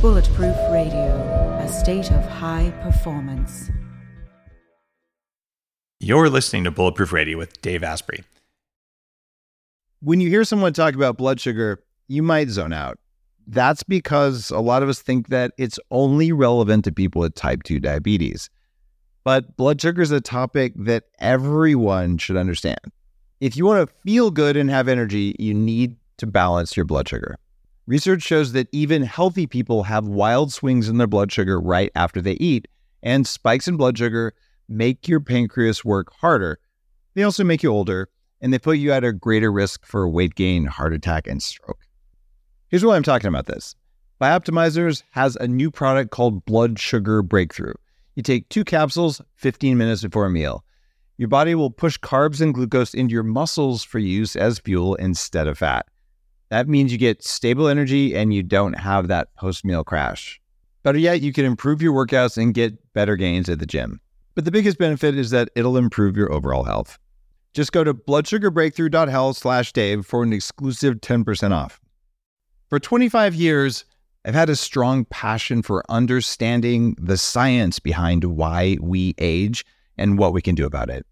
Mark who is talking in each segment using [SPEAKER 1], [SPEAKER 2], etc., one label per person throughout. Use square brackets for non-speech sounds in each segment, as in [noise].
[SPEAKER 1] Bulletproof Radio, a state of high performance.
[SPEAKER 2] You're listening to Bulletproof Radio with Dave Asprey.
[SPEAKER 3] When you hear someone talk about blood sugar, you might zone out. That's because a lot of us think that it's only relevant to people with type 2 diabetes. But blood sugar is a topic that everyone should understand. If you want to feel good and have energy, you need to balance your blood sugar. Research shows that even healthy people have wild swings in their blood sugar right after they eat, and spikes in blood sugar make your pancreas work harder. They also make you older, and they put you at a greater risk for weight gain, heart attack, and stroke. Here's why I'm talking about this. Bioptimizers has a new product called Blood Sugar Breakthrough. You take two capsules 15 minutes before a meal. Your body will push carbs and glucose into your muscles for use as fuel instead of fat. That means you get stable energy and you don't have that post meal crash. Better yet, you can improve your workouts and get better gains at the gym. But the biggest benefit is that it'll improve your overall health. Just go to bloodsugarbreakthrough.health slash Dave for an exclusive 10% off. For 25 years, I've had a strong passion for understanding the science behind why we age and what we can do about it.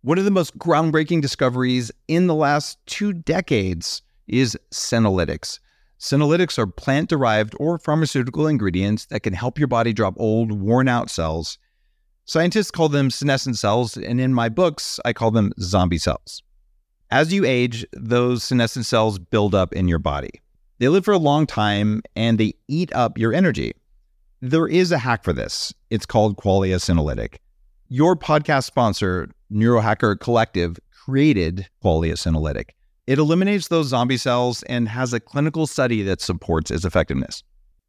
[SPEAKER 3] One of the most groundbreaking discoveries in the last two decades is senolytics. Senolytics are plant derived or pharmaceutical ingredients that can help your body drop old, worn out cells. Scientists call them senescent cells, and in my books, I call them zombie cells. As you age, those senescent cells build up in your body. They live for a long time and they eat up your energy. There is a hack for this. It's called Qualia Senolytic. Your podcast sponsor, Neurohacker Collective, created Qualia Senolytic. It eliminates those zombie cells and has a clinical study that supports its effectiveness.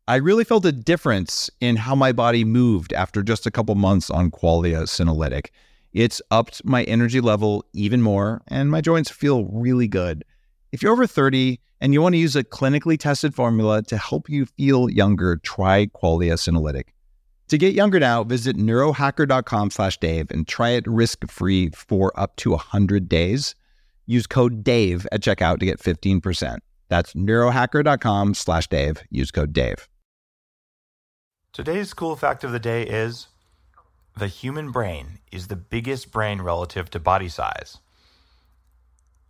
[SPEAKER 3] I really felt a difference in how my body moved after just a couple months on Qualia Senolytic. It's upped my energy level even more, and my joints feel really good. If you're over 30 and you want to use a clinically tested formula to help you feel younger, try Qualia Senolytic. To get younger now, visit neurohacker.com slash Dave and try it risk-free for up to 100 days. Use code DAVE at checkout to get 15%. That's neurohacker.com slash Dave. Use code DAVE.
[SPEAKER 2] Today's cool fact of the day is the human brain is the biggest brain relative to body size.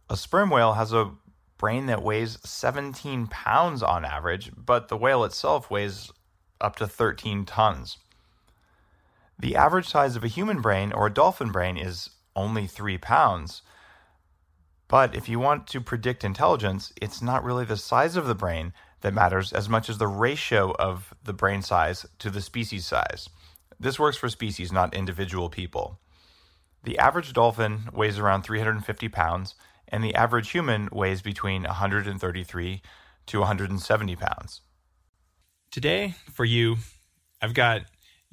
[SPEAKER 2] A sperm whale has a brain that weighs 17 pounds on average, but the whale itself weighs up to 13 tons. The average size of a human brain or a dolphin brain is only 3 pounds. But if you want to predict intelligence, it's not really the size of the brain that matters as much as the ratio of the brain size to the species size. This works for species, not individual people. The average dolphin weighs around 350 pounds, and the average human weighs between 133 to 170 pounds. Today, for you, I've got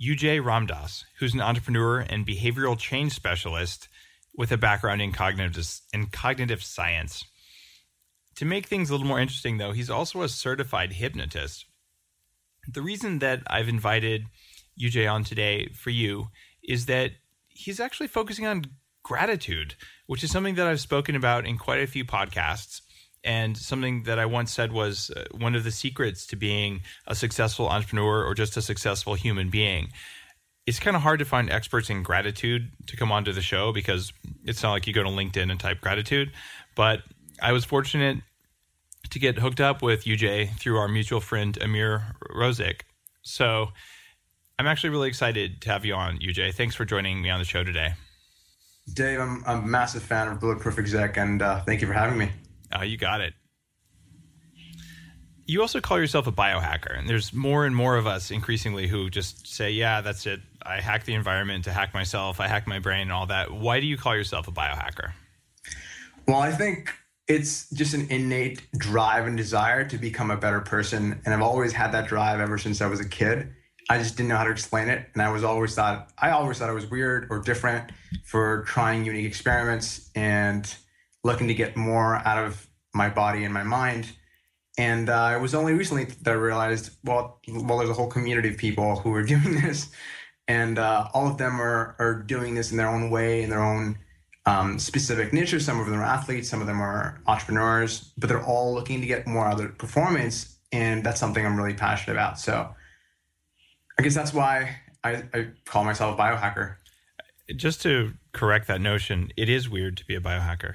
[SPEAKER 2] UJ Ramdas, who's an entrepreneur and behavioral change specialist with a background in cognitive, in cognitive science. To make things a little more interesting, though, he's also a certified hypnotist. The reason that I've invited UJ on today for you is that he's actually focusing on gratitude, which is something that I've spoken about in quite a few podcasts. And something that I once said was uh, one of the secrets to being a successful entrepreneur or just a successful human being. It's kind of hard to find experts in gratitude to come onto the show because it's not like you go to LinkedIn and type gratitude. But I was fortunate to get hooked up with UJ through our mutual friend Amir Rozik. So I'm actually really excited to have you on, UJ. Thanks for joining me on the show today.
[SPEAKER 4] Dave, I'm, I'm a massive fan of Bulletproof Exec, and uh, thank you for having me.
[SPEAKER 2] Uh, you got it. You also call yourself a biohacker, and there's more and more of us increasingly who just say, "Yeah, that's it. I hack the environment to hack myself. I hack my brain and all that." Why do you call yourself a biohacker?
[SPEAKER 4] Well, I think it's just an innate drive and desire to become a better person, and I've always had that drive ever since I was a kid. I just didn't know how to explain it, and I was always thought I always thought I was weird or different for trying unique experiments and looking to get more out of my body and my mind. And uh, it was only recently that I realized, well, well, there's a whole community of people who are [laughs] doing this, and uh, all of them are are doing this in their own way, in their own um, specific niches. Some of them are athletes, some of them are entrepreneurs, but they're all looking to get more out of their performance. And that's something I'm really passionate about. So I guess that's why I, I call myself a biohacker.
[SPEAKER 2] Just to correct that notion, it is weird to be a biohacker.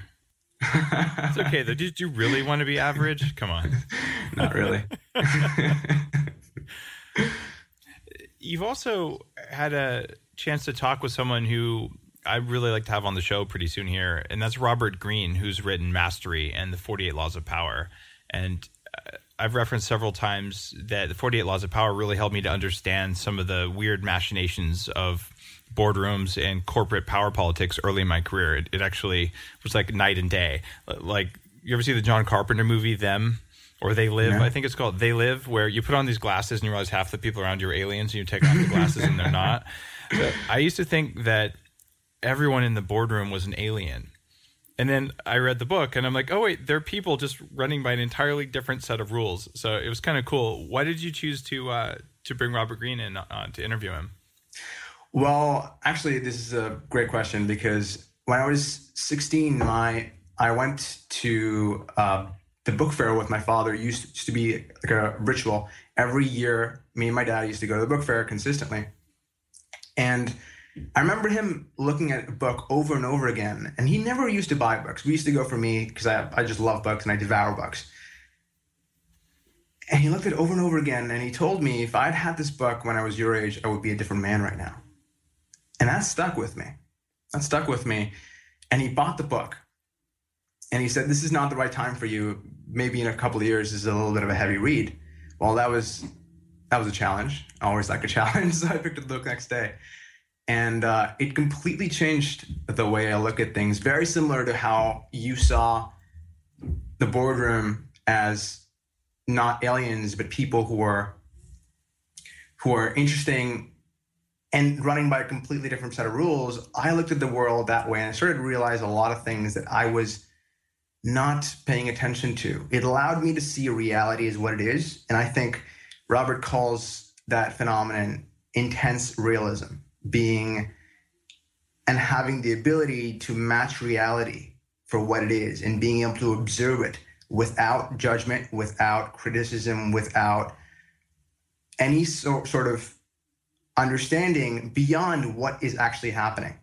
[SPEAKER 2] it's [laughs] okay though. Did you really want to be average? Come on. [laughs]
[SPEAKER 4] Not really. [laughs]
[SPEAKER 2] You've also had a chance to talk with someone who I really like to have on the show pretty soon here, and that's Robert Greene, who's written Mastery and the 48 Laws of Power. And uh, I've referenced several times that the 48 Laws of Power really helped me to understand some of the weird machinations of boardrooms and corporate power politics early in my career. It, it actually was like night and day. Like, you ever see the John Carpenter movie, Them? or They Live. Yeah. I think it's called They Live, where you put on these glasses and you realize half the people around you are aliens, and you take off the glasses and they're not. So [laughs] I used to think that everyone in the boardroom was an alien. And then I read the book and I'm like, oh, wait, they're people just running by an entirely different set of rules. So it was kind of cool. Why did you choose to uh, to bring Robert Greene in uh, to interview him?
[SPEAKER 4] Well, actually, this is a great question because when I was 16, my I went to uh, the book fair with my father. It used to be like a ritual every year. Me and my dad used to go to the book fair consistently, and I remember him looking at a book over and over again, and he never used to buy books. We used to go for me because I, I just love books and I devour books. And he looked at it over and over again, and he told me if I'd had this book when I was your age, I would be a different man right now. And that stuck with me. That stuck with me. And he bought the book. And he said, This is not the right time for you. Maybe in a couple of years, this is a little bit of a heavy read. Well, that was that was a challenge. I always like a [laughs] challenge. So I picked up the book next day and uh, it completely changed the way I look at things. Very similar to how you saw the boardroom as not aliens, but people who are who are interesting and running by a completely different set of rules. I looked at the world that way, and I started to realize a lot of things that I was not paying attention to. It allowed me to see reality as what it is, and I think Robert calls that phenomenon intense realism being and having the ability to match reality for what it is and being able to observe it without judgment, without criticism, without any so, sort of understanding beyond what is actually happening.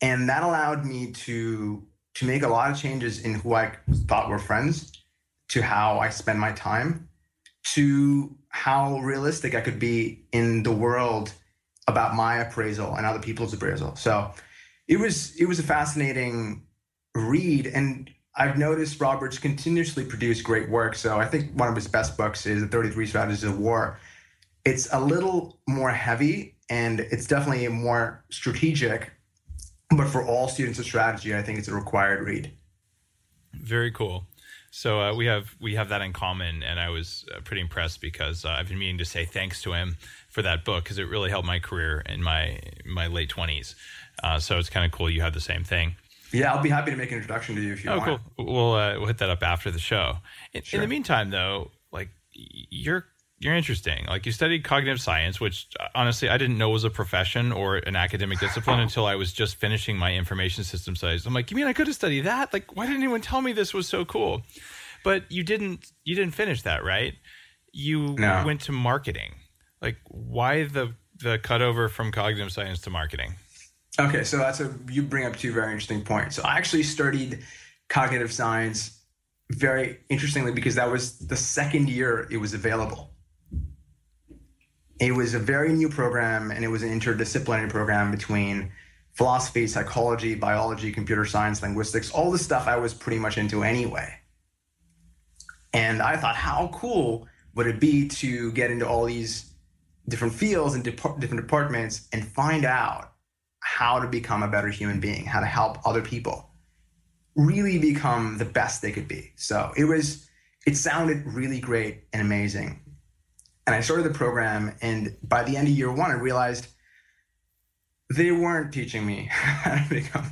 [SPEAKER 4] And that allowed me to to make a lot of changes in who I thought were friends, to how I spend my time, to how realistic I could be in the world about my appraisal and other people's appraisal. So it was it was a fascinating read, and I've noticed Roberts continuously produce great work. So I think one of his best books is The 33 Strategies of War. It's a little more heavy and it's definitely more strategic, but for all students of strategy, I think it's a required read.
[SPEAKER 2] Very cool. So uh, we have we have that in common, and I was uh, pretty impressed because uh, I've been meaning to say thanks to him for that book because it really helped my career in my my late twenties. Uh, so it's kind of cool you have the same thing.
[SPEAKER 4] Yeah, I'll be happy to make an introduction to you if you
[SPEAKER 2] oh,
[SPEAKER 4] want.
[SPEAKER 2] cool. We'll uh, we'll hit that up after the show. In, sure. in the meantime, though, like you're you're interesting. Like you studied cognitive science, which uh, honestly I didn't know was a profession or an academic discipline [laughs] until I was just finishing my information system studies. I'm like, you mean I could have studied that? Like, why didn't anyone tell me this was so cool? But you didn't. You didn't finish that, right? You no. went to marketing. Like, why the the cutover from cognitive science to marketing?
[SPEAKER 4] Okay, so that's a you bring up two very interesting points. So I actually studied cognitive science very interestingly because that was the second year it was available. It was a very new program and it was an interdisciplinary program between philosophy, psychology, biology, computer science, linguistics, all the stuff I was pretty much into anyway. And I thought, how cool would it be to get into all these different fields and dep- different departments and find out how to become a better human being, how to help other people really become the best they could be. So it was, it sounded really great and amazing. And I started the program, and by the end of year one, I realized they weren't teaching me [laughs] how to become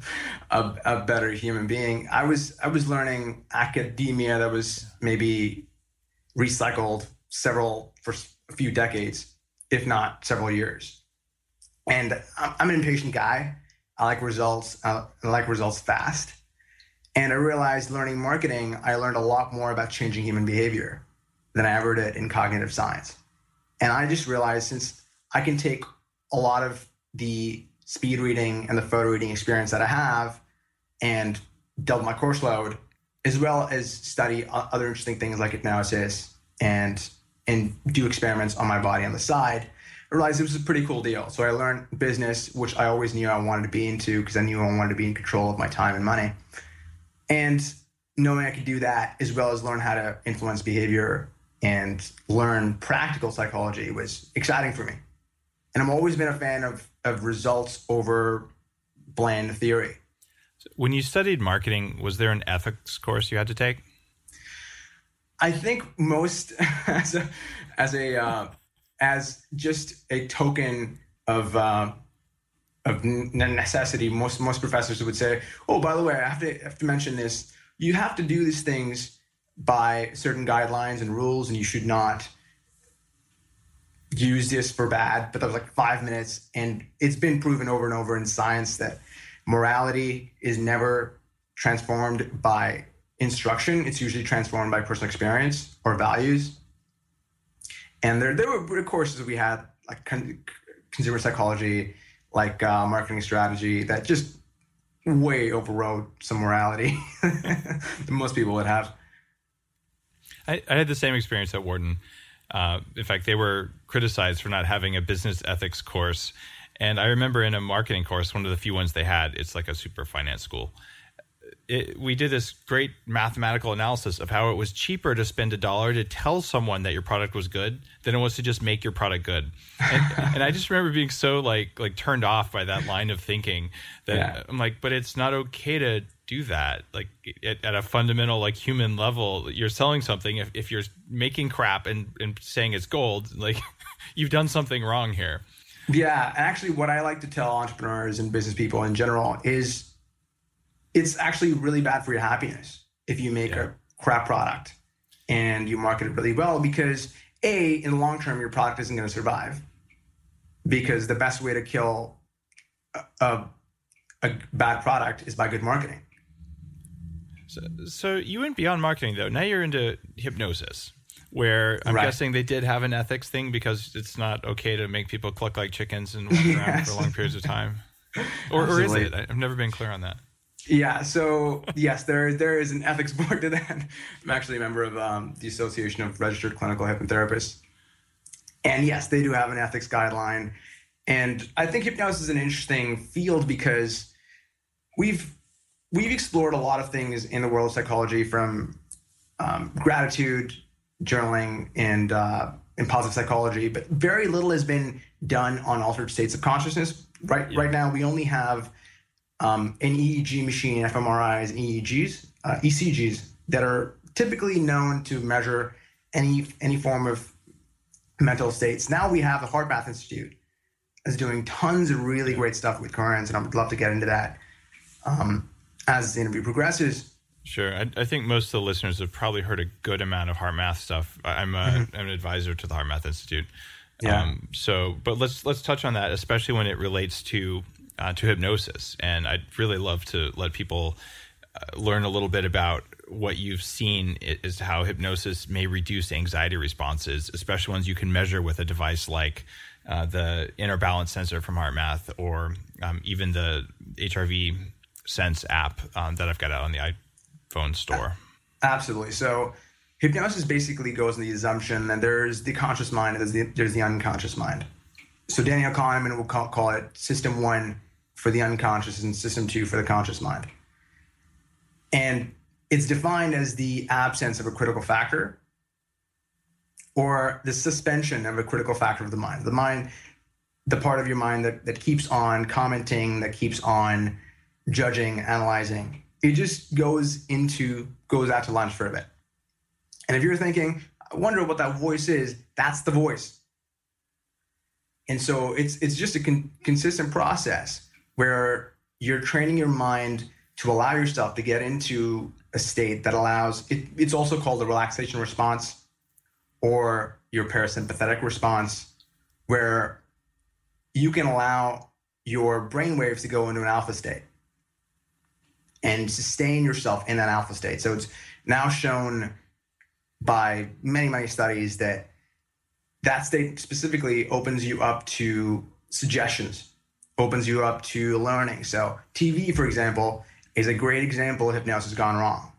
[SPEAKER 4] a, a, better human being. I was I was learning academia that was maybe recycled several for a few decades, if not several years. And I'm, an impatient guy. I like results. Uh, I like results fast. And I realized learning marketing, I learned a lot more about changing human behavior than I ever did in cognitive science. And I just realized since I can take a lot of the speed reading and the photo reading experience that I have and double my course load, as well as study other interesting things like hypnosis and and do experiments on my body on the side. I realized it was a pretty cool deal. So I learned business, which I always knew I wanted to be into because I knew I wanted to be in control of my time and money. And knowing I could do that as well as learn how to influence behavior and learn practical psychology was exciting for me. And I've always been a fan of, of results over bland theory.
[SPEAKER 2] When you studied marketing, was there an ethics course you had to take?
[SPEAKER 4] I think most [laughs] as a as a uh, as just a token of uh, of necessity. Most most professors would say, "Oh, by the way, I have to have to mention this. You have to do these things by certain guidelines and rules, and you should not." use this for bad but that was like five minutes and it's been proven over and over in science that morality is never transformed by instruction. It's usually transformed by personal experience or values. And there, there were courses we had like consumer psychology, like uh, marketing strategy that just way overrode some morality [laughs] that most people would have.
[SPEAKER 2] I, I, had the same experience at Wharton. Uh, in fact, they were criticized for not having a business ethics course and I remember in a marketing course, one of the few ones they had, it's like a super finance school. It, we did this great mathematical analysis of how it was cheaper to spend a dollar to tell someone that your product was good than it was to just make your product good. And, [laughs] and I just remember being so like like turned off by that line of thinking that yeah. I'm like, but it's not okay to do that. Like at, at, a fundamental like human level, you're selling something. If, if you're making crap and, and saying it's gold, like [laughs] you've done something wrong here.
[SPEAKER 4] Yeah, actually, what I like to tell entrepreneurs and business people in general is it's actually really bad for your happiness if you make yeah. a crap product and you market it really well because a in the long term your product isn't going to survive because the best way to kill a, a, bad product is by good marketing.
[SPEAKER 2] So, so you went beyond marketing though. Now you're into hypnosis where I'm right. guessing they did have an ethics thing because it's not okay to make people cluck like chickens and walk around [laughs] yes. for long periods of time. [laughs] Or, or, is it? I've never been clear on that.
[SPEAKER 4] Yeah. So yes, there there is an ethics [laughs] board to that. I'm actually a member of um, the Association of Registered Clinical Hypnotherapists, and yes, they do have an ethics guideline. And I think hypnosis is an interesting field because we've we've explored a lot of things in the world of psychology from um, gratitude journaling and uh, in positive psychology, but very little has been done on altered states of consciousness. Right, yeah. right now we only have um, an EEG machine, fMRIs, and EEGs, uh, ECGs that are typically known to measure any any form of mental states. Now we have the HeartMath Institute is doing tons of really great stuff with currents, and I would love to get into that um, as the interview progresses.
[SPEAKER 2] Sure. I, I, think most of the listeners have probably heard a good amount of HeartMath stuff. I'm, a, mm-hmm. I'm an advisor to the HeartMath Institute. Yeah. Um, so, but let's let's touch on that, especially when it relates to uh, to hypnosis. And I'd really love to let people uh, learn a little bit about what you've seen as to how hypnosis may reduce anxiety responses, especially ones you can measure with a device like uh, the inner balance sensor from HeartMath or um, even the HRV Sense app um, that I've got out on the iPhone store.
[SPEAKER 4] Absolutely. So hypnosis basically goes in the assumption that there's the conscious mind and there's the, there's the unconscious mind. So Daniel Kahneman will call, call it system one for the unconscious and system two for the conscious mind. And it's defined as the absence of a critical factor or the suspension of a critical factor of the mind. The mind, the part of your mind that, that keeps on commenting, that keeps on judging, analyzing, it just goes into goes out to lunch for a bit. And if you're thinking, I wonder what that voice is, that's the voice. And so it's it's just a con- consistent process where you're training your mind to allow yourself to get into a state that allows it, it's also called the relaxation response or your parasympathetic response where you can allow your brain waves to go into an alpha state and sustain yourself in that alpha state. So it's now shown by many, many studies that that state specifically opens you up to suggestions, opens you up to learning. So TV, for example, is a great example of hypnosis gone wrong.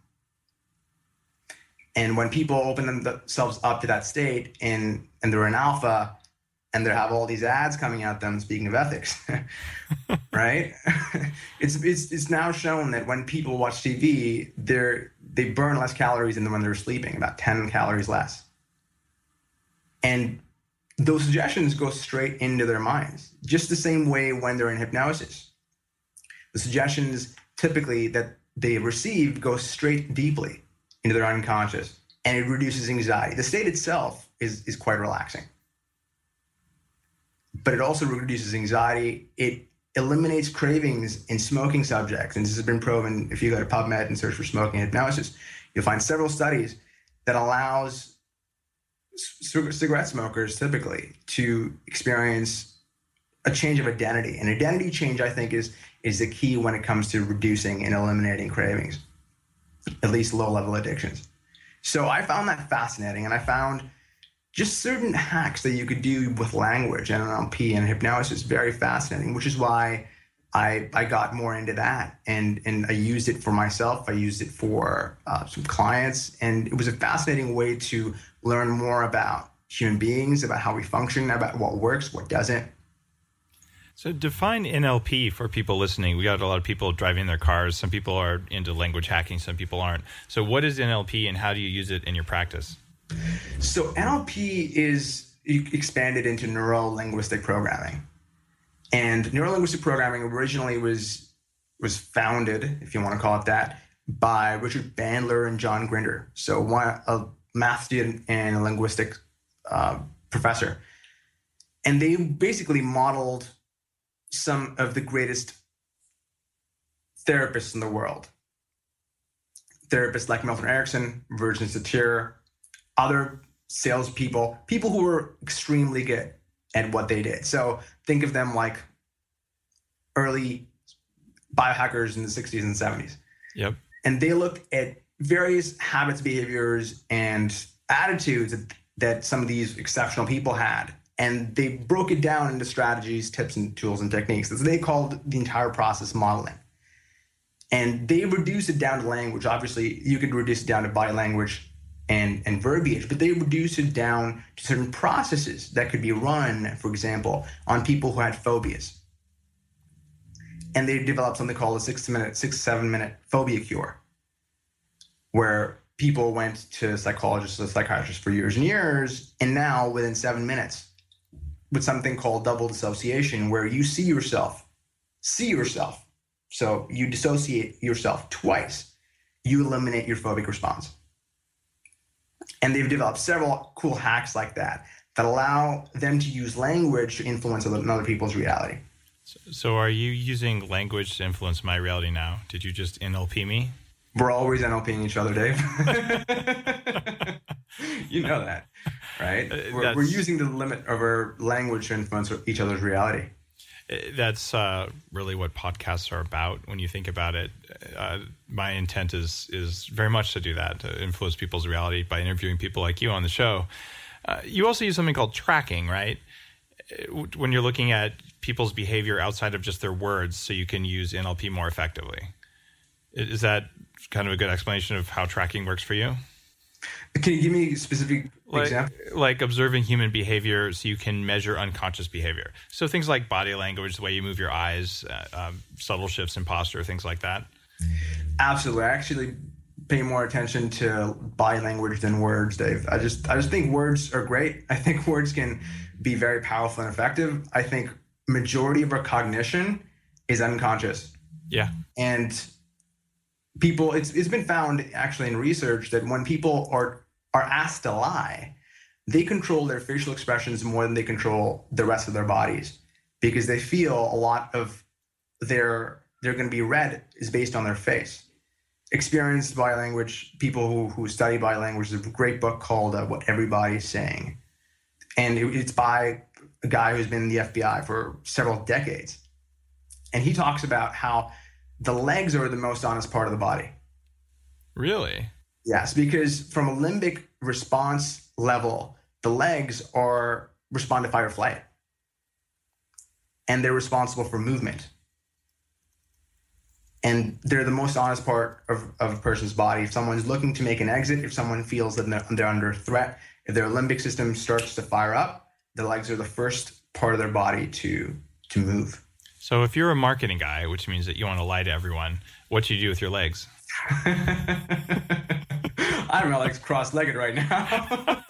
[SPEAKER 4] And when people open themselves up to that state and and they're in alpha, and they have all these ads coming at them speaking of ethics [laughs] right [laughs] it's, it's it's now shown that when people watch tv they're they burn less calories than when they're sleeping about 10 calories less and those suggestions go straight into their minds just the same way when they're in hypnosis the suggestions typically that they receive go straight deeply into their unconscious and it reduces anxiety the state itself is is quite relaxing but it also reduces anxiety. It eliminates cravings in smoking subjects. And this has been proven if you go to PubMed and search for smoking hypnosis, you'll find several studies that allows cigarette smokers typically to experience a change of identity. And identity change, I think, is is the key when it comes to reducing and eliminating cravings, at least low level addictions. So I found that fascinating, and I found just certain hacks that you could do with language and NLP and hypnosis is very fascinating, which is why I I got more into that and and I used it for myself. I used it for uh, some clients, and it was a fascinating way to learn more about human beings, about how we function, about what works, what doesn't.
[SPEAKER 2] So define NLP for people listening. We got a lot of people driving their cars. Some people are into language hacking. Some people aren't. So what is NLP, and how do you use it in your practice?
[SPEAKER 4] So NLP is expanded into neuro linguistic programming. And neuro linguistic programming originally was was founded, if you want to call it that, by Richard Bandler and John Grinder. So one a math student and a linguistic uh, professor, and they basically modeled some of the greatest therapists in the world. Therapists like Milton Erickson, Virginia Satir, other salespeople, people who were extremely good at what they did. So think of them like early biohackers in the 60s and 70s.
[SPEAKER 2] Yep.
[SPEAKER 4] And they looked at various habits, behaviors, and attitudes that, some of these exceptional people had. And they broke it down into strategies, tips, and tools and techniques. So they called the entire process modeling. And they reduced it down to language. Obviously, you could reduce it down to body language and, and verbiage, but they reduced it down to certain processes that could be run, for example, on people who had phobias. And they developed something called a six minute, six, seven minute phobia cure, where people went to psychologists and psychiatrists for years and years. And now, within seven minutes, with something called double dissociation, where you see yourself, see yourself. So you dissociate yourself twice, you eliminate your phobic response. And they've developed several cool hacks like that that allow them to use language to influence other people's reality.
[SPEAKER 2] So, are you using language to influence my reality now? Did you just NLP me?
[SPEAKER 4] We're always NLPing each other, Dave. [laughs] you know that, right? Uh, we're, we're, using the limit of our language to influence each other's reality.
[SPEAKER 2] Uh, that's uh, really what podcasts are about. When you think about it, uh, my intent is is very much to do that, to influence people's reality by interviewing people like you on the show. Uh, you also use something called tracking, right? Uh, when you're looking at people's behavior outside of just their words, so you can use NLP more effectively. Is that kind of a good explanation of how tracking works for you?
[SPEAKER 4] Can you give me a specific
[SPEAKER 2] like,
[SPEAKER 4] example?
[SPEAKER 2] Like observing human behavior so you can measure unconscious behavior. So things like body language, the way you move your eyes, uh, um, subtle shifts in posture, things like that.
[SPEAKER 4] Absolutely. I actually pay more attention to body language than words, Dave. I just I just think words are great. [laughs] I think words can be very powerful and effective. I think majority of our cognition is unconscious.
[SPEAKER 2] Yeah.
[SPEAKER 4] And people it's it's been found actually in research that when people are are asked to lie, they control their facial expressions more than they control the rest of their bodies because they feel a lot of their they're going to be read is based on their face. Experienced body language, people who, who study body language, there's a great book called uh, What Everybody's Saying. And it, it's by a guy who's been in the FBI for several decades. and he talks about how the legs are the most honest part of the body.
[SPEAKER 2] Really?
[SPEAKER 4] Yes, because from a limbic response level, the legs are respond to fight or flight. And they're responsible for movement. And they're the most honest part of, of a person's body. If someone's looking to make an exit, if someone feels that they're, they're under threat, if their limbic system starts to fire up, the legs are the first part of their body to to move.
[SPEAKER 2] So if you're a marketing guy, which means that you want to lie to everyone, what do you do with your legs? [laughs]
[SPEAKER 4] I have my legs cross-legged right now.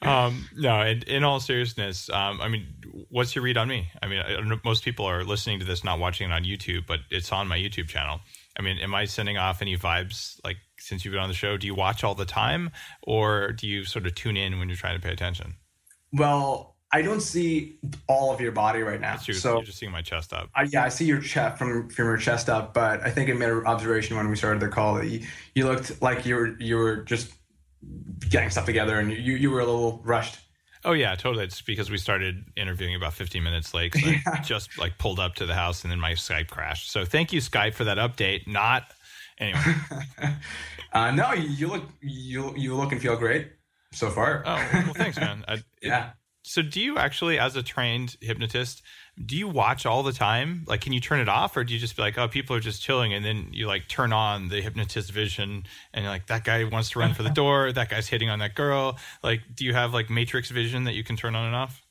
[SPEAKER 4] [laughs]
[SPEAKER 2] um, no, in, in all seriousness, um, I mean, what's your read on me? I mean, I, most people are listening to this, not watching it on YouTube, but it's on my YouTube channel. I mean, am I sending off any vibes like since you've been on the show? Do you watch all the time, or do you sort of tune in when you're trying to pay attention?
[SPEAKER 4] Well, I don't see all of your body right now.
[SPEAKER 2] Your,
[SPEAKER 4] so
[SPEAKER 2] you're just seeing my chest up.
[SPEAKER 4] I, yeah, I see your chest from from your chest up, but I think I made an observation when we started the call that you, you looked like you were you were just getting stuff together and you you were a little rushed.
[SPEAKER 2] Oh yeah, totally. It's because we started interviewing about 15 minutes late. [laughs] Yeah. I just like pulled up to the house and then my Skype crashed. So thank you Skype for that update. Not anyway. [laughs]
[SPEAKER 4] uh, no, you look you you look and feel great so far.
[SPEAKER 2] Oh well, thanks, man. I, [laughs]
[SPEAKER 4] yeah. It,
[SPEAKER 2] so do you actually, as a trained hypnotist, do you watch all the time? Like, can you turn it off, or do you just be like, oh, people are just chilling, and then you like turn on the hypnotist vision, and you're like, that guy wants to run for the [laughs] door, that guy's hitting on that girl. Like, do you have like matrix vision that you can turn on and off?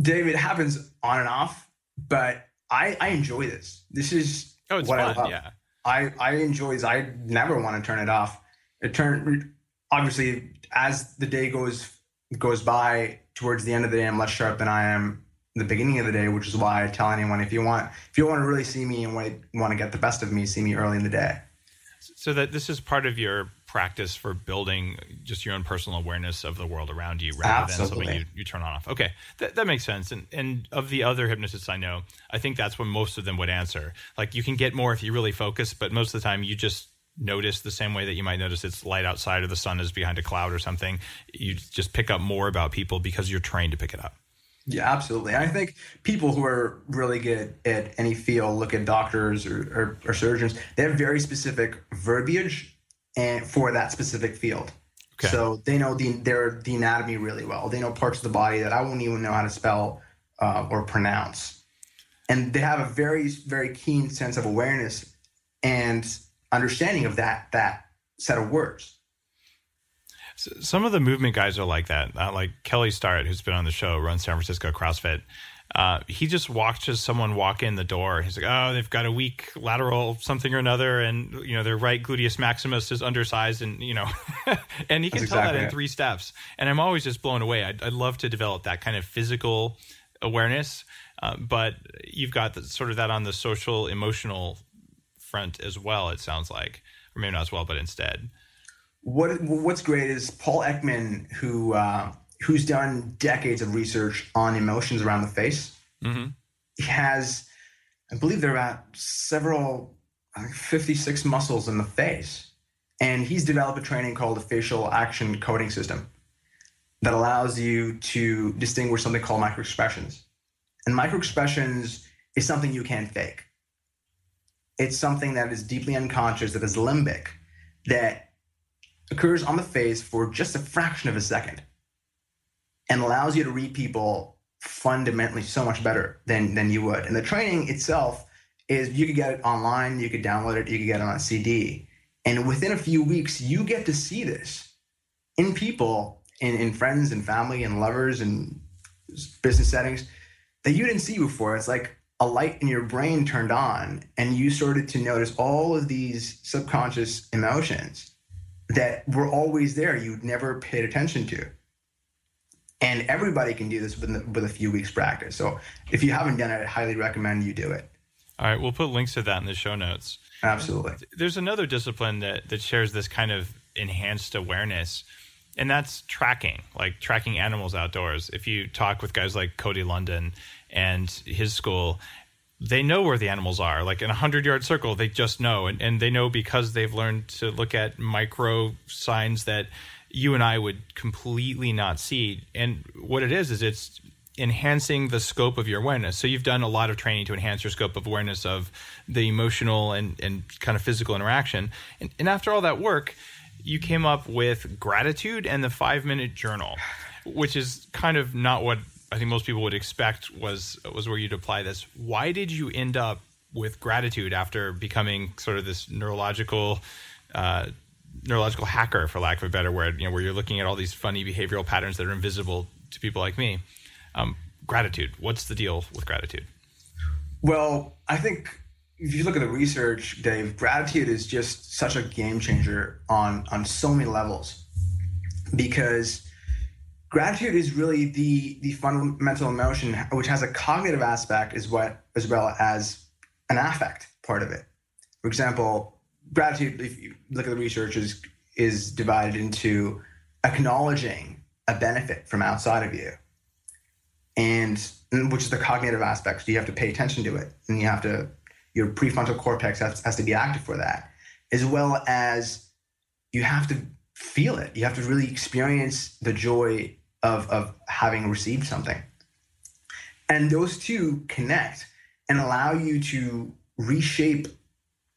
[SPEAKER 4] David, it happens on and off, but I I enjoy this. This is
[SPEAKER 2] oh, it's
[SPEAKER 4] what
[SPEAKER 2] fun,
[SPEAKER 4] I love.
[SPEAKER 2] Yeah,
[SPEAKER 4] I I enjoy this. I never want to turn it off. It turn obviously as the day goes goes by towards the end of the day, I'm less sharp than I am the beginning of the day, which is why I tell anyone if you want if you want to really see me and want to get the best of me, see me early in the day.
[SPEAKER 2] So that this is part of your practice for building just your own personal awareness of the world around you rather
[SPEAKER 4] Absolutely.
[SPEAKER 2] than something you, you turn on off. Okay, that, that makes sense. And and of the other hypnotists I know, I think that's what most of them would answer. Like you can get more if you really focus, but most of the time you just notice the same way that you might notice it's light outside or the sun is behind a cloud or something. You just pick up more about people because you're trained to pick it up.
[SPEAKER 4] Yeah, absolutely. I think people who are really good at any field, look at doctors or, or, or surgeons, they have very specific verbiage and for that specific field. Okay. So they know the their the anatomy really well. They know parts of the body that I won't even know how to spell uh, or pronounce, and they have a very very keen sense of awareness and understanding of that that set of words.
[SPEAKER 2] Some of the movement guys are like that. Uh, like Kelly Starrett, who's been on the show, runs San Francisco CrossFit. Uh, he just watches someone walk in the door. He's like, "Oh, they've got a weak lateral something or another, and you know their right gluteus maximus is undersized, and you know, [laughs] and he can That's tell exactly that in it. three steps." And I'm always just blown away. I'd, I'd love to develop that kind of physical awareness, uh, but you've got the, sort of that on the social emotional front as well. It sounds like, or maybe not as well, but instead.
[SPEAKER 4] What What's great is Paul Ekman, who uh, who's done decades of research on emotions around the face. Mm-hmm. He has, I believe, there are about several, like 56 muscles in the face, and he's developed a training called the facial action coding system that allows you to distinguish something called microexpressions. And microexpressions is something you can't fake it's something that is deeply unconscious, that is limbic, that occurs on the face for just a fraction of a second and allows you to read people fundamentally so much better than, than you would. And the training itself is you could get it online, you could download it, you could get it on a CD. And within a few weeks, you get to see this in people, in, in friends and family and lovers and business settings that you didn't see before. It's like, a light in your brain turned on and you started to notice all of these subconscious emotions that were always there you'd never paid attention to. And everybody can do this with, with a few weeks practice. So if you haven't done it i highly recommend you do it.
[SPEAKER 2] All right we'll put links to that in the show notes.
[SPEAKER 4] Absolutely.
[SPEAKER 2] There's another discipline that, that shares this kind of enhanced awareness and that's tracking like tracking animals outdoors. If you talk with guys like Cody Lundin and his school they know where the animals are like in a 100 yard circle they just know and, and they know because they've learned to look at micro signs that you and I would completely not see. And what it is is it's enhancing the scope of your awareness. So you've done a lot of training to enhance your scope of awareness of the emotional and, and kind of physical interaction. And, and after all that work, you came up with gratitude and the five minute journal, which is kind of not what I think most people would expect was was where you'd apply this. Why did you end up with gratitude after becoming sort of this neurological uh, neurological hacker, for lack of a better word? You know, where you're looking at all these funny behavioral patterns that are invisible to people like me. Um, gratitude. What's the deal with gratitude?
[SPEAKER 4] Well, I think if you look at the research, Dave, gratitude is just such a game changer on on so many levels because gratitude is really the the fundamental emotion which has a cognitive aspect as what as well as an affect part of it. For example, gratitude, if you look at the research, is is divided into acknowledging a benefit from outside of you and which is the cognitive aspect. So you have to pay attention to it, and you have to your prefrontal cortex has, has to be active for that, as well as you have to feel it. You have to really experience the joy of of having received something, and those two connect and allow you to reshape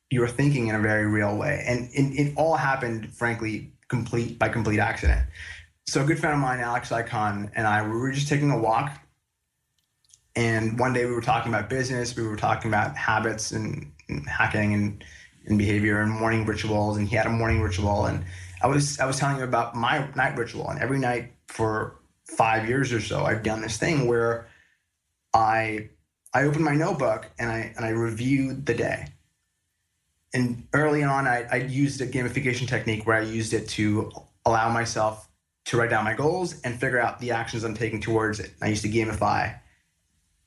[SPEAKER 4] your thinking in a very real way. And it, it all happened, frankly, complete by complete accident. So a good friend of mine, Alex Ikonn, and I we were just taking a walk and one day we were talking about business, we were talking about habits and, and hacking and, and behavior and morning rituals. And he had a morning ritual, and I was I was telling him about my night ritual. And every night for five years or so, I've done this thing where I I opened my notebook and I and I reviewed the day. And early on, I, I used a gamification technique where I used it to allow myself to write down my goals and figure out the actions I'm taking towards it. I used to gamify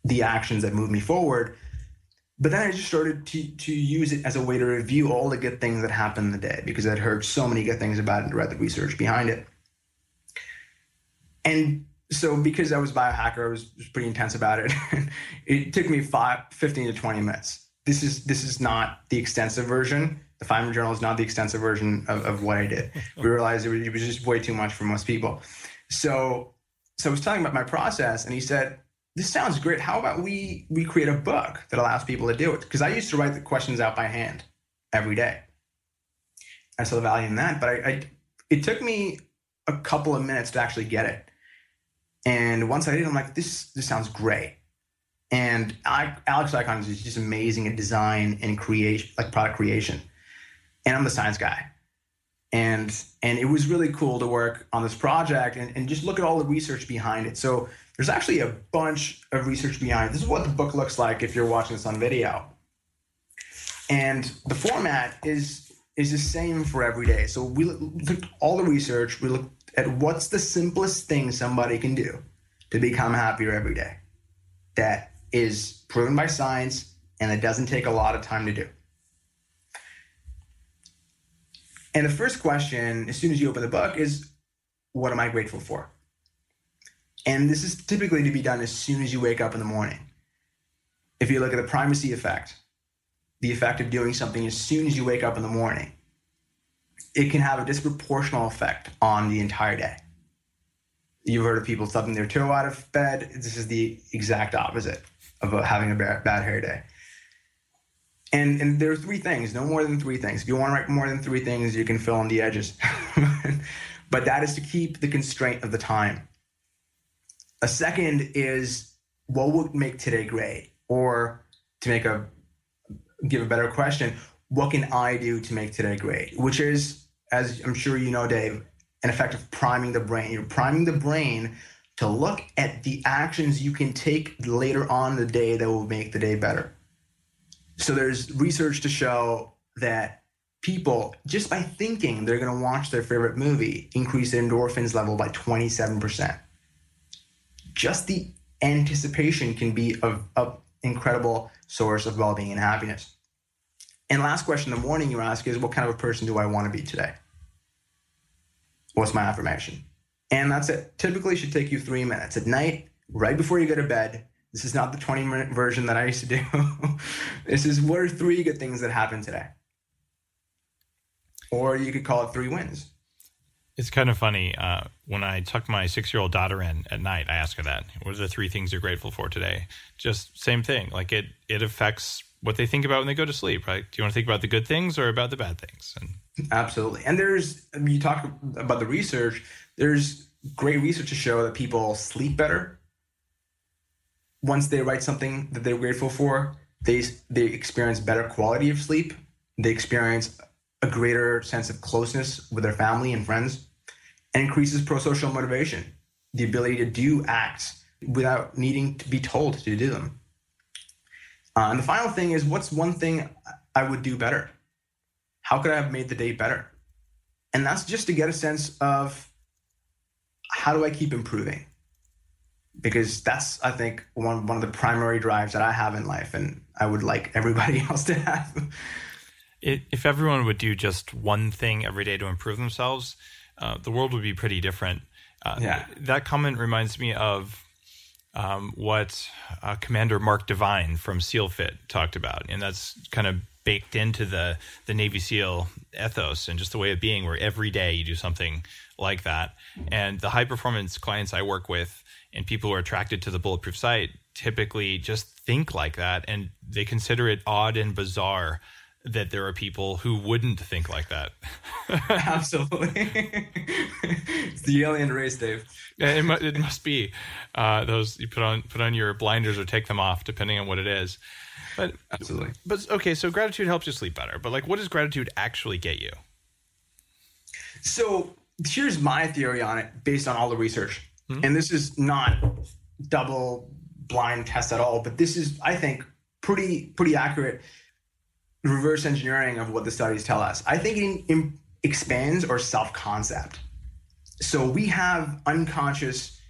[SPEAKER 4] the actions that move me forward. But then I just started to to use it as a way to review all the good things that happened in the day because I'd heard so many good things about it and read the research behind it. And so because I was biohacker, I was, was pretty intense about it. [laughs] it took me five, 15 to 20 minutes. This is this is not the extensive version. The five minute journal is not the extensive version of, of what I did. [laughs] We realized it was, it was just way too much for most people. So so I was talking about my process, and he said, this sounds great. How about we we create a book that allows people to do it? Because I used to write the questions out by hand every day. I saw the value in that, but I, I it took me a couple of minutes to actually get it. And once I did, I'm like, this this sounds great. And I, Alex Ikonn is just amazing at design and creation, like product creation. And I'm the science guy. And and it was really cool to work on this project and, and just look at all the research behind it. So there's actually a bunch of research behind it. This is what the book looks like if you're watching this on video. And the format is is the same for every day. So we looked all the research. We looked at what's the simplest thing somebody can do to become happier every day. That is proven by science and it doesn't take a lot of time to do. And the first question, as soon as you open the book, is what am I grateful for? And this is typically to be done as soon as you wake up in the morning. If you look at the primacy effect, the effect of doing something as soon as you wake up in the morning, it can have a disproportional effect on the entire day. You've heard of people stubbing their toe out of bed. This is the exact opposite of having a bad, hair day. And, and there are three things, no more than three things. If you want to write more than three things, you can fill in the edges. [laughs] but that is to keep the constraint of the time. A second is what would make today great? Or to make a give a better question, what can I do to make today great? Which is, as I'm sure you know, Dave, an effect of priming the brain. You're priming the brain to look at the actions you can take later on the day that will make the day better. So there's research to show that people, just by thinking they're going to watch their favorite movie, increase their endorphins level by 27% just the anticipation can be an incredible source of well-being and happiness. And last question in the morning you ask is, what kind of a person do I want to be today? What's my affirmation? And that's it. Typically should take you three minutes at night, right before you go to bed. This is not the 20 minute version that I used to do. [laughs] this is what are three good things that happened today? Or you could call it three wins.
[SPEAKER 2] It's kind of funny. Uh, when I tuck my six year old daughter in at night, I ask her that. What are the three things you're grateful for today? Just same thing. Like it, it affects what they think about when they go to sleep, right? Do you want to think about the good things or about the bad things? And
[SPEAKER 4] Absolutely. And there's, you talk about the research, there's great research to show that people sleep better once they write something that they're grateful for. They, they experience better quality of sleep. They experience a greater sense of closeness with their family and friends and increases pro-social motivation, the ability to do acts without needing to be told to do them. Uh, and the final thing is, what's one thing I would do better? How could I have made the day better? And that's just to get a sense of how do I keep improving? Because that's, I think, one, one of the primary drives that I have in life, and I would like everybody [laughs] else to have.
[SPEAKER 2] if everyone would do just one thing every day to improve themselves, uh, the world would be pretty different. Uh,
[SPEAKER 4] yeah.
[SPEAKER 2] That comment reminds me of um, what uh, Commander Mark Divine from SEALFIT talked about, and that's kind of baked into the the Navy SEAL ethos and just the way of being, where every day you do something like that. And the high performance clients I work with and people who are attracted to the bulletproof site typically just think like that, and they consider it odd and bizarre that there are people who wouldn't think like that. [laughs]
[SPEAKER 4] Absolutely, it's the alien race, Dave.
[SPEAKER 2] It, it must be uh, those you put on put on your blinders or take them off, depending on what it is. But
[SPEAKER 4] absolutely.
[SPEAKER 2] But okay, so gratitude helps you sleep better. But like, what does gratitude actually get you?
[SPEAKER 4] So here's my theory on it, based on all the research, mm-hmm. and this is not double blind test at all, but this is, I think, pretty pretty accurate reverse engineering of what the studies tell us. I think it in, expands our self concept. So we have unconscious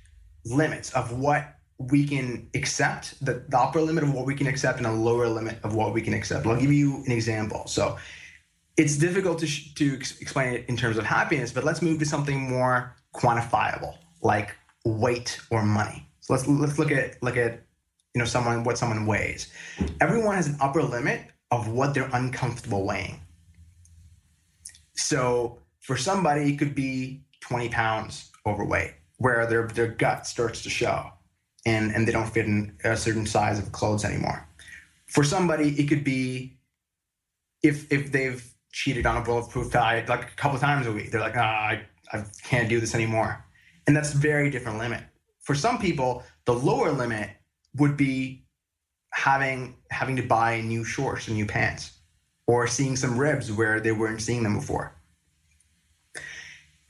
[SPEAKER 4] limits of what we can accept, the, the upper limit of what we can accept, and a lower limit of what we can accept. I'll give you an example. So it's difficult to, sh- to ex- explain it in terms of happiness, but let's move to something more quantifiable, like weight or money. So let's let's look at look at you know someone what someone weighs. Everyone has an upper limit of what they're uncomfortable weighing. So for somebody, it could be 20 pounds overweight, where their, their gut starts to show and, and they don't fit in a certain size of clothes anymore. For somebody, it could be if if they've cheated on a bulletproof diet like a couple times a week, they're like, ah, I, I can't do this anymore. And that's a very different limit. For some people, the lower limit would be having having to buy new shorts and new pants or seeing some ribs where they weren't seeing them before.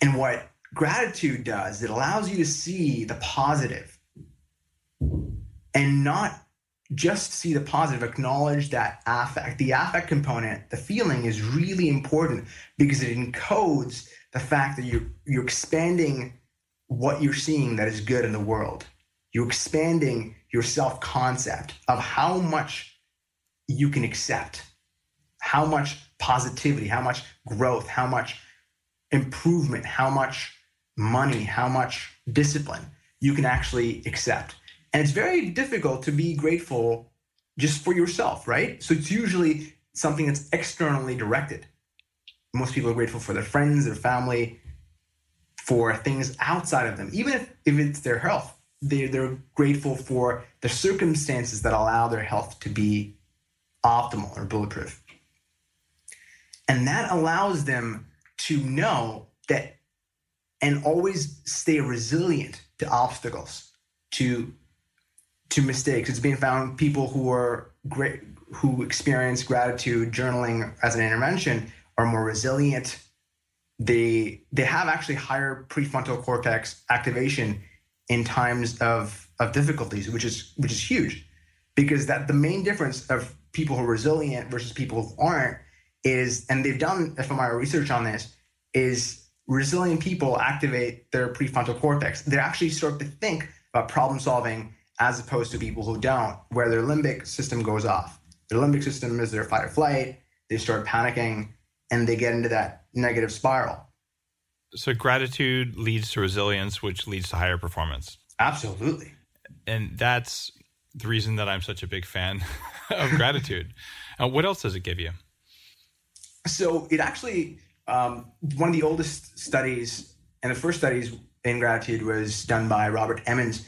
[SPEAKER 4] And what gratitude does, it allows you to see the positive and not just see the positive, acknowledge that affect. The affect component, the feeling is really important because it encodes the fact that you're you're expanding what you're seeing that is good in the world. You're expanding your self concept of how much you can accept, how much positivity, how much growth, how much improvement, how much money, how much discipline you can actually accept. And it's very difficult to be grateful just for yourself, right? So it's usually something that's externally directed. Most people are grateful for their friends, their family, for things outside of them, even if, if it's their health they're, they're grateful for the circumstances that allow their health to be optimal or bulletproof. And that allows them to know that and always stay resilient to obstacles, to to mistakes. It's been found people who are great who experience gratitude journaling as an intervention are more resilient. They they have actually higher prefrontal cortex activation in times of of difficulties, which is which is huge, because that the main difference of people who are resilient versus people who aren't is, and they've done fMRI research on this, is resilient people activate their prefrontal cortex. They actually start to think about problem solving as opposed to people who don't, where their limbic system goes off. Their limbic system is their fight or flight. They start panicking and they get into that negative spiral
[SPEAKER 2] so gratitude leads to resilience, which leads to higher performance.
[SPEAKER 4] Absolutely.
[SPEAKER 2] And that's the reason that I'm such a big fan [laughs] of gratitude. Uh, what else does it give you?
[SPEAKER 4] So it actually, um, one of the oldest studies and the first studies in gratitude was done by Robert Emmons.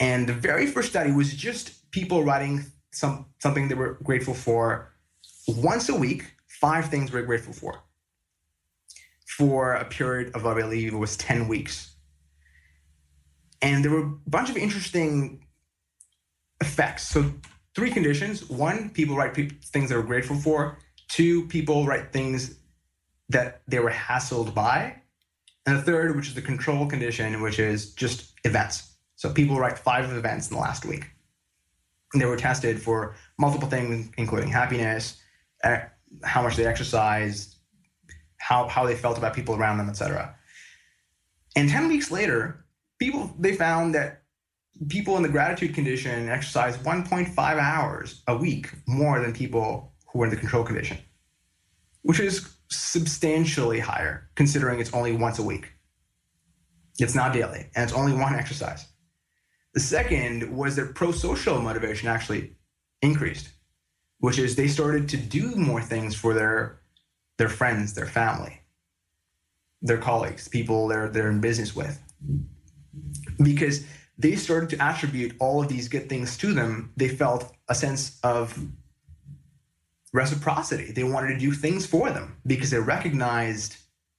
[SPEAKER 4] And the very first study was just people writing some something they were grateful for once a week, five things we're grateful for. For a period of, I believe it was 10 weeks. And there were a bunch of interesting effects. So, three conditions. One, people write pe- things they were grateful for. Two, people write things that they were hassled by. And the third, which is the control condition, which is just events. So people write five events in the last week. And they were tested for multiple things, including happiness, eh, how much they exercise, how, how they felt about people around them, etc. And 10 weeks later, people they found that people in the gratitude condition exercise 1.5 hours a week more than people who were in the control condition, which is substantially higher considering it's only once a week. It's not daily, and it's only one exercise. The second was that pro social motivation actually increased, which is they started to do more things for their their friends, their family, their colleagues, people they're they're in business with. Because they started to attribute all of these good things to them, they felt a sense of reciprocity. They wanted to do things for them because they recognized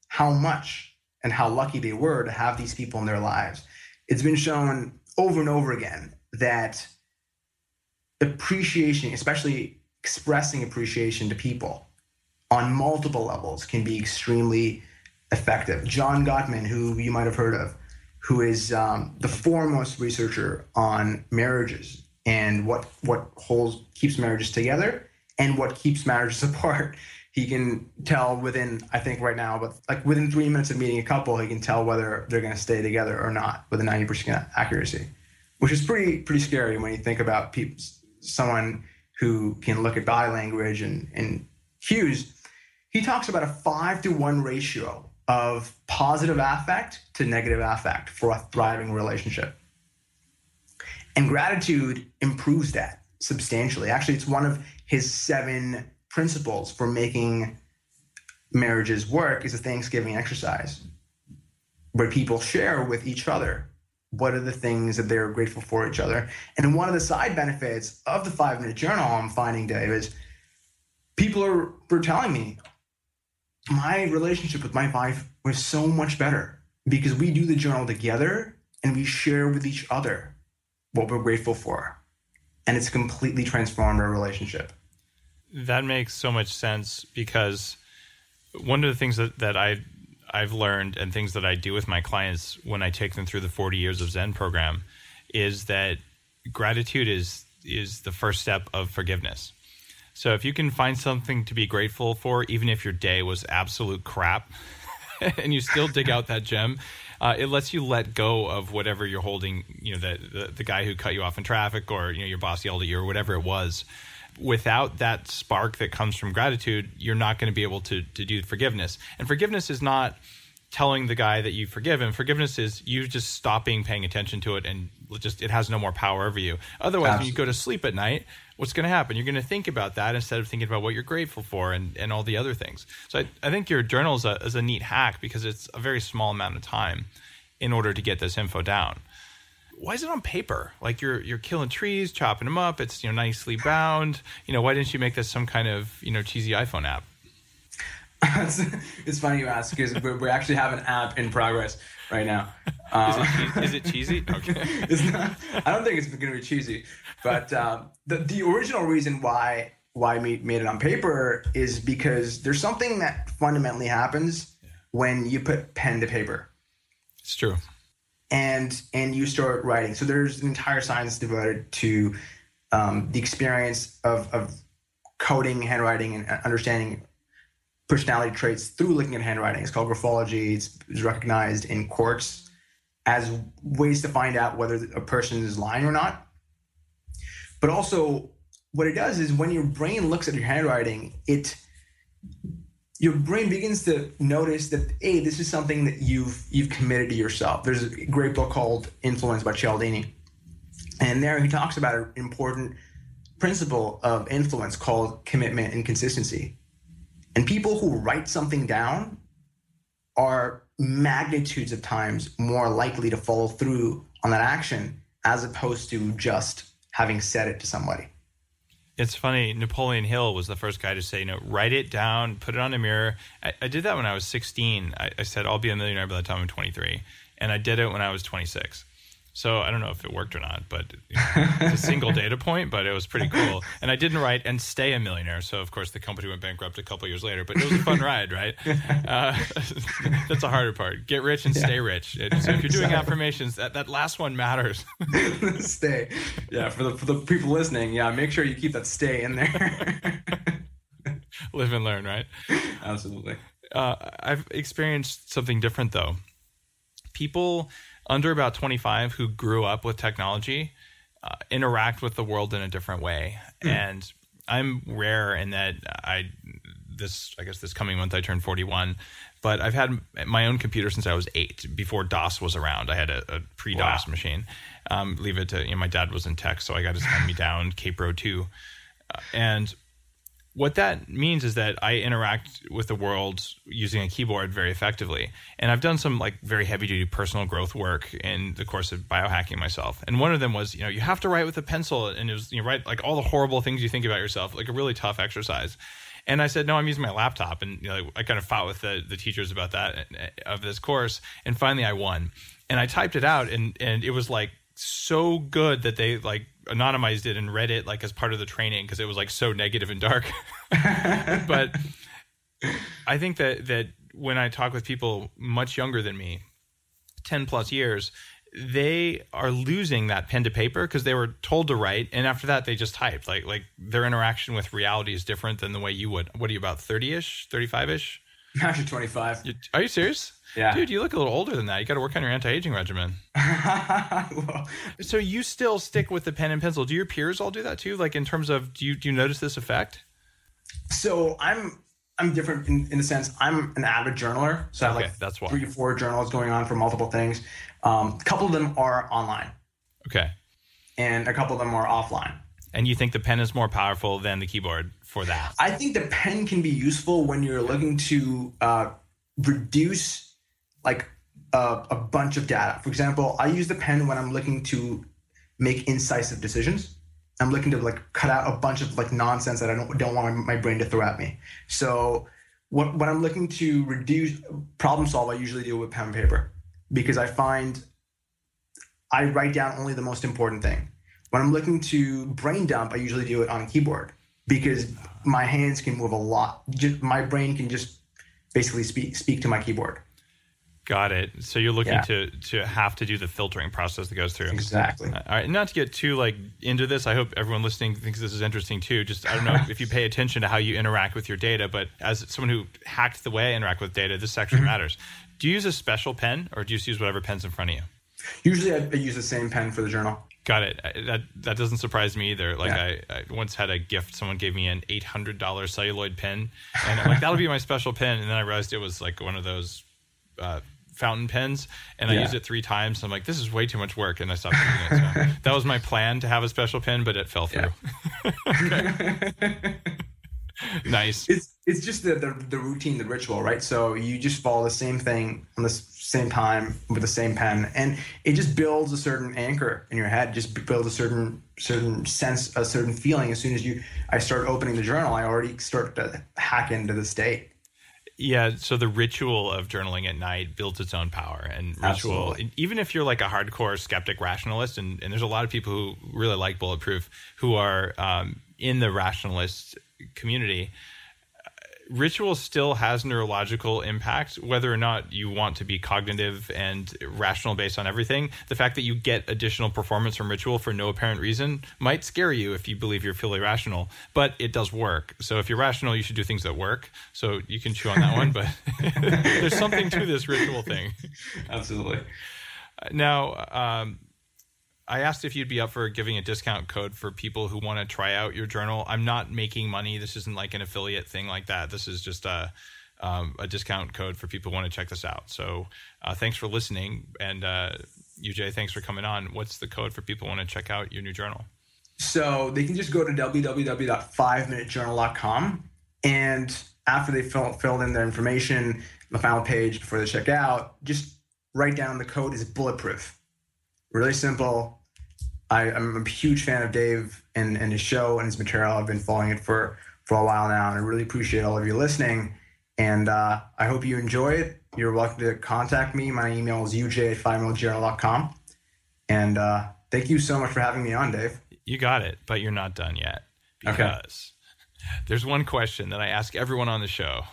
[SPEAKER 4] how much and how lucky they were to have these people in their lives. It's been shown over and over again that appreciation, especially expressing appreciation to people on multiple levels, can be extremely effective. John Gottman, who you might have heard of, who is um, the foremost researcher on marriages and what what holds keeps marriages together and what keeps marriages [laughs] apart. He can tell within, I think right now, but like within three minutes of meeting a couple, he can tell whether they're going to stay together or not with a 90% accuracy, which is pretty pretty scary when you think about people, someone who can look at body language and, and cues. He talks about a five to one ratio of positive affect to negative affect for a thriving relationship. And gratitude improves that substantially. Actually, it's one of his seven principles for making marriages work is a Thanksgiving exercise where people share with each other what are the things that they're grateful for each other. And one of the side benefits of the five minute journal I'm finding, Dave, is people are were telling me my relationship with my wife was so much better because we do the journal together and we share with each other what we're grateful for. And it's completely transformed our relationship.
[SPEAKER 2] That makes so much sense because one of the things that, that I I've learned and things that I do with my clients when I take them through the 40 years of Zen program is that gratitude is is the first step of forgiveness. So if you can find something to be grateful for, even if your day was absolute crap, [laughs] and you still dig out that gem, uh, it lets you let go of whatever you're holding. You know, the, the the guy who cut you off in traffic, or you know, your boss yelled at you, or whatever it was without that spark that comes from gratitude, you're not going to be able to to do forgiveness. And forgiveness is not telling the guy that you forgive him. Forgiveness is you just stopping paying attention to it and just it has no more power over you. Otherwise, Absolutely. when you go to sleep at night, what's going to happen? You're going to think about that instead of thinking about what you're grateful for and, and all the other things. So I, I think your journal is a, is a neat hack because it's a very small amount of time in order to get this info down why is it on paper? Like you're you're killing trees, chopping them up. It's you know nicely bound. You know why didn't you make this some kind of you know cheesy iPhone app?
[SPEAKER 4] it's, funny you ask because we actually have an app in progress right now. Um,
[SPEAKER 2] is, it, is, it, cheesy? [laughs] Okay.
[SPEAKER 4] it's not, I don't think it's going to be cheesy, but um, the the original reason why why we made it on paper is because there's something that fundamentally happens yeah. when you put pen to paper.
[SPEAKER 2] It's true
[SPEAKER 4] and and you start writing. So there's an entire science devoted to um, the experience of, of coding handwriting and understanding personality traits through looking at handwriting. It's called graphology. It's, it's recognized in courts as ways to find out whether a person is lying or not. But also, what it does is when your brain looks at your handwriting, it your brain begins to notice that hey this is something that you've you've committed to yourself. There's a great book called influence by cialdini. And there he talks about an important principle of influence called commitment and consistency. And people who write something down are magnitudes of times more likely to follow through on that action as opposed to just having said it to somebody.
[SPEAKER 2] It's funny. Napoleon Hill was the first guy to say, you know, write it down, put it on a mirror. I, I did that when I was 16. I, I, said, I'll be a millionaire by the time I'm 23. And I did it when I was 26. So I don't know if it worked or not, but you know, it's a single [laughs] data point, but it was pretty cool. And I didn't write and stay a millionaire. So of course the company went bankrupt a couple years later, but it was a fun [laughs] ride, right? Uh, [laughs] that's the harder part. Get rich and stay rich. so if you're doing exactly. affirmations, that, that last one matters.
[SPEAKER 4] stay. Yeah. For the, for the people listening, yeah, make sure you keep that stay in there.
[SPEAKER 2] Live and learn, right?
[SPEAKER 4] Absolutely.
[SPEAKER 2] Uh, I've experienced something different though. People under about 25 who grew up with technology uh, interact with the world in a different way. Mm. And I'm rare in that I this I guess this coming month I turned 41, but I've had my own computer since I was eight. Before DOS was around, I had a, a pre DOS wow. machine. Um, leave it to you know, my dad was in tech, so I got his hand me down Kaypro 2, uh, and what that means is that I interact with the world using a keyboard very effectively. And I've done some like very heavy duty personal growth work in the course of biohacking myself. And one of them was, you know, you have to write with a pencil and it was, you know, write like all the horrible things you think about yourself, like a really tough exercise. And I said, no, I'm using my laptop. And you know, I kind of fought with the, the teachers about that uh, of this course. And finally I won. And I typed it out and, and it was like so good that they like anonymized it and read it like as part of the training because it was like so negative and dark. [laughs] but I think that that when I talk with people much younger than me, 10 plus years, they are losing that pen to paper because they were told to write and after that they just typed. Like like their interaction with reality is different than the way you would. What are you about 30ish 35ish
[SPEAKER 4] actually 25
[SPEAKER 2] are you serious
[SPEAKER 4] yeah.
[SPEAKER 2] Dude, you look a little older than that. You got to work on your anti aging regimen. [laughs] well, so you still stick with the pen and pencil. Do your peers all do that too? Like in terms of do you do you notice this effect?
[SPEAKER 4] So I'm I'm different in, in the sense I'm an avid journaler. So I have like
[SPEAKER 2] that's why.
[SPEAKER 4] three or four journals going on for multiple things. Um, a couple of them are online.
[SPEAKER 2] Okay.
[SPEAKER 4] And a couple of them are offline.
[SPEAKER 2] And you think the pen is more powerful than the keyboard for that?
[SPEAKER 4] I think the pen can be useful when you're looking to uh, reduce like a, a bunch of data. For example, I use the pen when I'm looking to make incisive decisions. I'm looking to like cut out a bunch of like nonsense that I don't don't want my brain to throw at me. So what, when I'm looking to reduce problem solve, I usually do it with pen and paper because I find I write down only the most important thing. When I'm looking to brain dump, I usually do it on a keyboard because my hands can move a lot. Just, my brain can just basically speak speak to my keyboard.
[SPEAKER 2] Got it. So you're looking yeah. to to have to do the filtering process that goes through.
[SPEAKER 4] Exactly.
[SPEAKER 2] All right. Not to get too like into this. I hope everyone listening thinks this is interesting too. Just I don't know if you pay attention to how you interact with your data, but as someone who hacked the way I interact with data, this actually mm-hmm. matters. Do you use a special pen, or do you just use whatever pen's in front of you?
[SPEAKER 4] Usually, I, use the same pen for the journal.
[SPEAKER 2] Got it. That that doesn't surprise me either. Like yeah. I, I, once had a gift. Someone gave me an eight hundred dollar celluloid pen, and I'm like that'll be my special pen. And then I realized it was like one of those. Uh, fountain pens, and yeah. I used it three times. I'm like, this is way too much work, and I stopped using it. So [laughs] that was my plan to have a special pen, but it fell through. Yeah. [laughs] nice.
[SPEAKER 4] It's it's just the, the, the routine, the ritual, right? So you just follow the same thing on the same time with the same pen, and it just builds a certain anchor in your head. Just builds a certain certain sense, a certain feeling. As soon as you, I start opening the journal, I already start to hack into the state.
[SPEAKER 2] Yeah, so the ritual of journaling at night builds its own power and ritual. Absolutely. Even if you're like a hardcore skeptic rationalist, and, and there's a lot of people who really like Bulletproof who are um, in the rationalist community, ritual still has neurological impact, whether or not you want to be cognitive and rational based on everything. The fact that you get additional performance from ritual for no apparent reason might scare you if you believe you're fully rational, but it does work. So if you're rational, you should do things that work. So you can chew on that one, but [laughs] there's something to this ritual thing.
[SPEAKER 4] Absolutely.
[SPEAKER 2] Now, um, I asked if you'd be up for giving a discount code for people who want to try out your journal. I'm not making money. This isn't like an affiliate thing like that. This is just a um, a discount code for people who want to check this out. So uh, thanks for listening, and uh, UJ, thanks for coming on. What's the code for people who want to check out your new journal?
[SPEAKER 4] So they can just go to www.5minutejournal.com And after they fill, filled in their information, the final page before they check out, just write down the code is bulletproof. Really simple. I, am a huge fan of Dave and, and his show and his material. I've been following it for, for a while now, and I really appreciate all of you listening. And uh, I hope you enjoy it. You're welcome to contact me. My email is uj at 5 And uh, thank you so much for having me on, Dave.
[SPEAKER 2] You got it, but you're not done yet. Because okay. there's one question that I ask everyone on the show.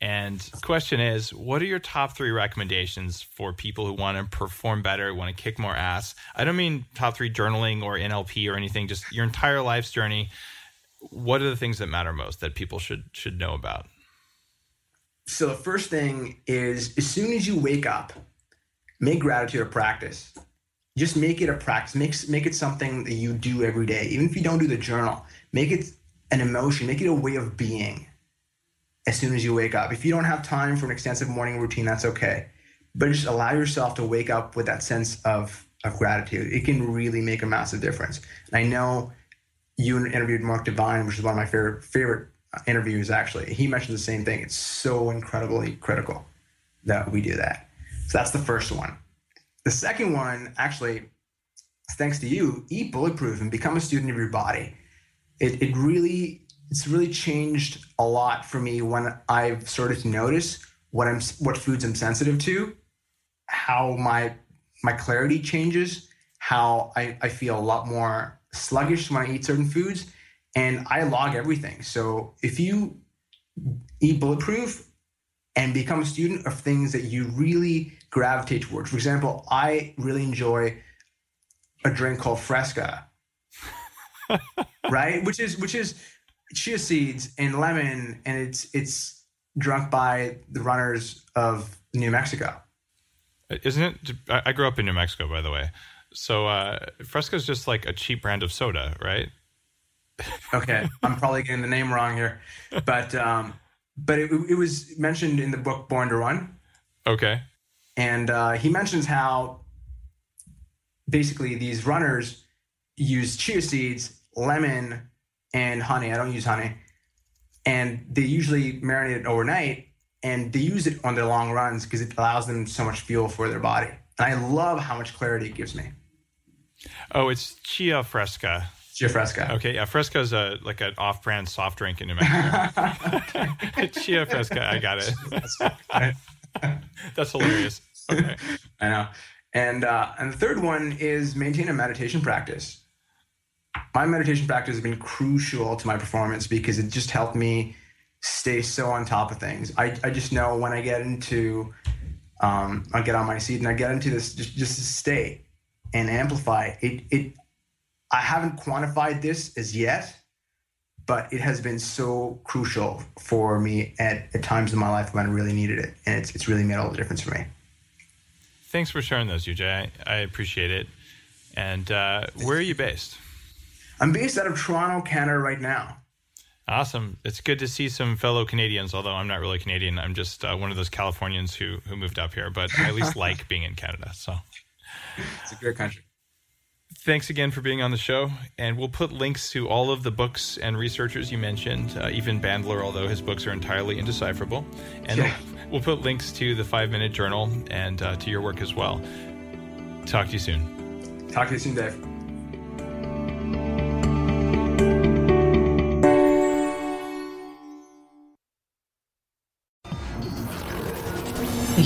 [SPEAKER 2] And question is, what are your top three recommendations for people who want to perform better, want to kick more ass? I don't mean top three journaling or NLP or anything, just your entire life's journey. What are the things that matter most that people should should know about?
[SPEAKER 4] So the first thing is as soon as you wake up, make gratitude a practice. Just make it a practice. Make, make it something that you do every day. Even if you don't do the journal, make it an emotion, make it a way of being as soon as you wake up. If you don't have time for an extensive morning routine, that's okay. But just allow yourself to wake up with that sense of, of gratitude. It can really make a massive difference. And I know you interviewed Mark Divine, which is one of my favorite favorite uh, interviews actually. He mentioned the same thing. It's so incredibly critical that we do that. So that's the first one. The second one, actually, thanks to you, eat bulletproof and become a student of your body. It, it really, it's really changed a lot for me when I've started to notice what I'm, what foods I'm sensitive to, how my, my clarity changes, how I, I feel a lot more sluggish when I eat certain foods, and I log everything. So if you eat bulletproof and become a student of things that you really gravitate towards, for example, I really enjoy a drink called Fresca, [laughs] right? Which is which is chia seeds and lemon, and it's it's drunk by the runners of New Mexico.
[SPEAKER 2] Isn't it? I grew up in New Mexico, by the way. So uh, Fresca is just like a cheap brand of soda, right?
[SPEAKER 4] okay, [laughs] I'm probably getting the name wrong here, but um, but it, it was mentioned in the book Born to Run.
[SPEAKER 2] Okay.
[SPEAKER 4] And uh, he mentions how basically these runners use chia seeds, lemon, and honey. I don't use honey, and they usually marinate it overnight, and they use it on their long runs because it allows them so much fuel for their body. And I love how much clarity it gives me.
[SPEAKER 2] Oh, it's Chia Fresca.
[SPEAKER 4] Chia Fresca.
[SPEAKER 2] Okay, yeah, Fresca is a like an off-brand soft drink in New Mexico. [laughs] [laughs] Chia Fresca, I got it. [laughs] That's hilarious. Okay.
[SPEAKER 4] I know. And uh, and the third one is maintain a meditation practice. My meditation practice has been crucial to my performance because it just helped me stay so on top of things. I, I just know when I get into um, I get on my seat and I get into this just just state and amplify it it I haven't quantified this as yet, but it has been so crucial for me at, at times in my life when I really needed it. And it's, it's really made all the difference for me.
[SPEAKER 2] Thanks for sharing those, UJ. I, I appreciate it. And uh, where are you based?
[SPEAKER 4] I'm based out of Toronto, Canada right now.
[SPEAKER 2] Awesome. It's good to see some fellow Canadians, although I'm not really Canadian. I'm just uh, one of those Californians who, who moved up here, but I at least [laughs] like being in Canada. So
[SPEAKER 4] it's a great country
[SPEAKER 2] thanks again for being on the show. And we'll put links to all of the books and researchers you mentioned, uh, even Bandler, although his books are entirely indecipherable. And yeah. we'll put links to the five minute journal and uh, to your work as well. Talk to you soon.
[SPEAKER 4] Talk to you soon, Dave.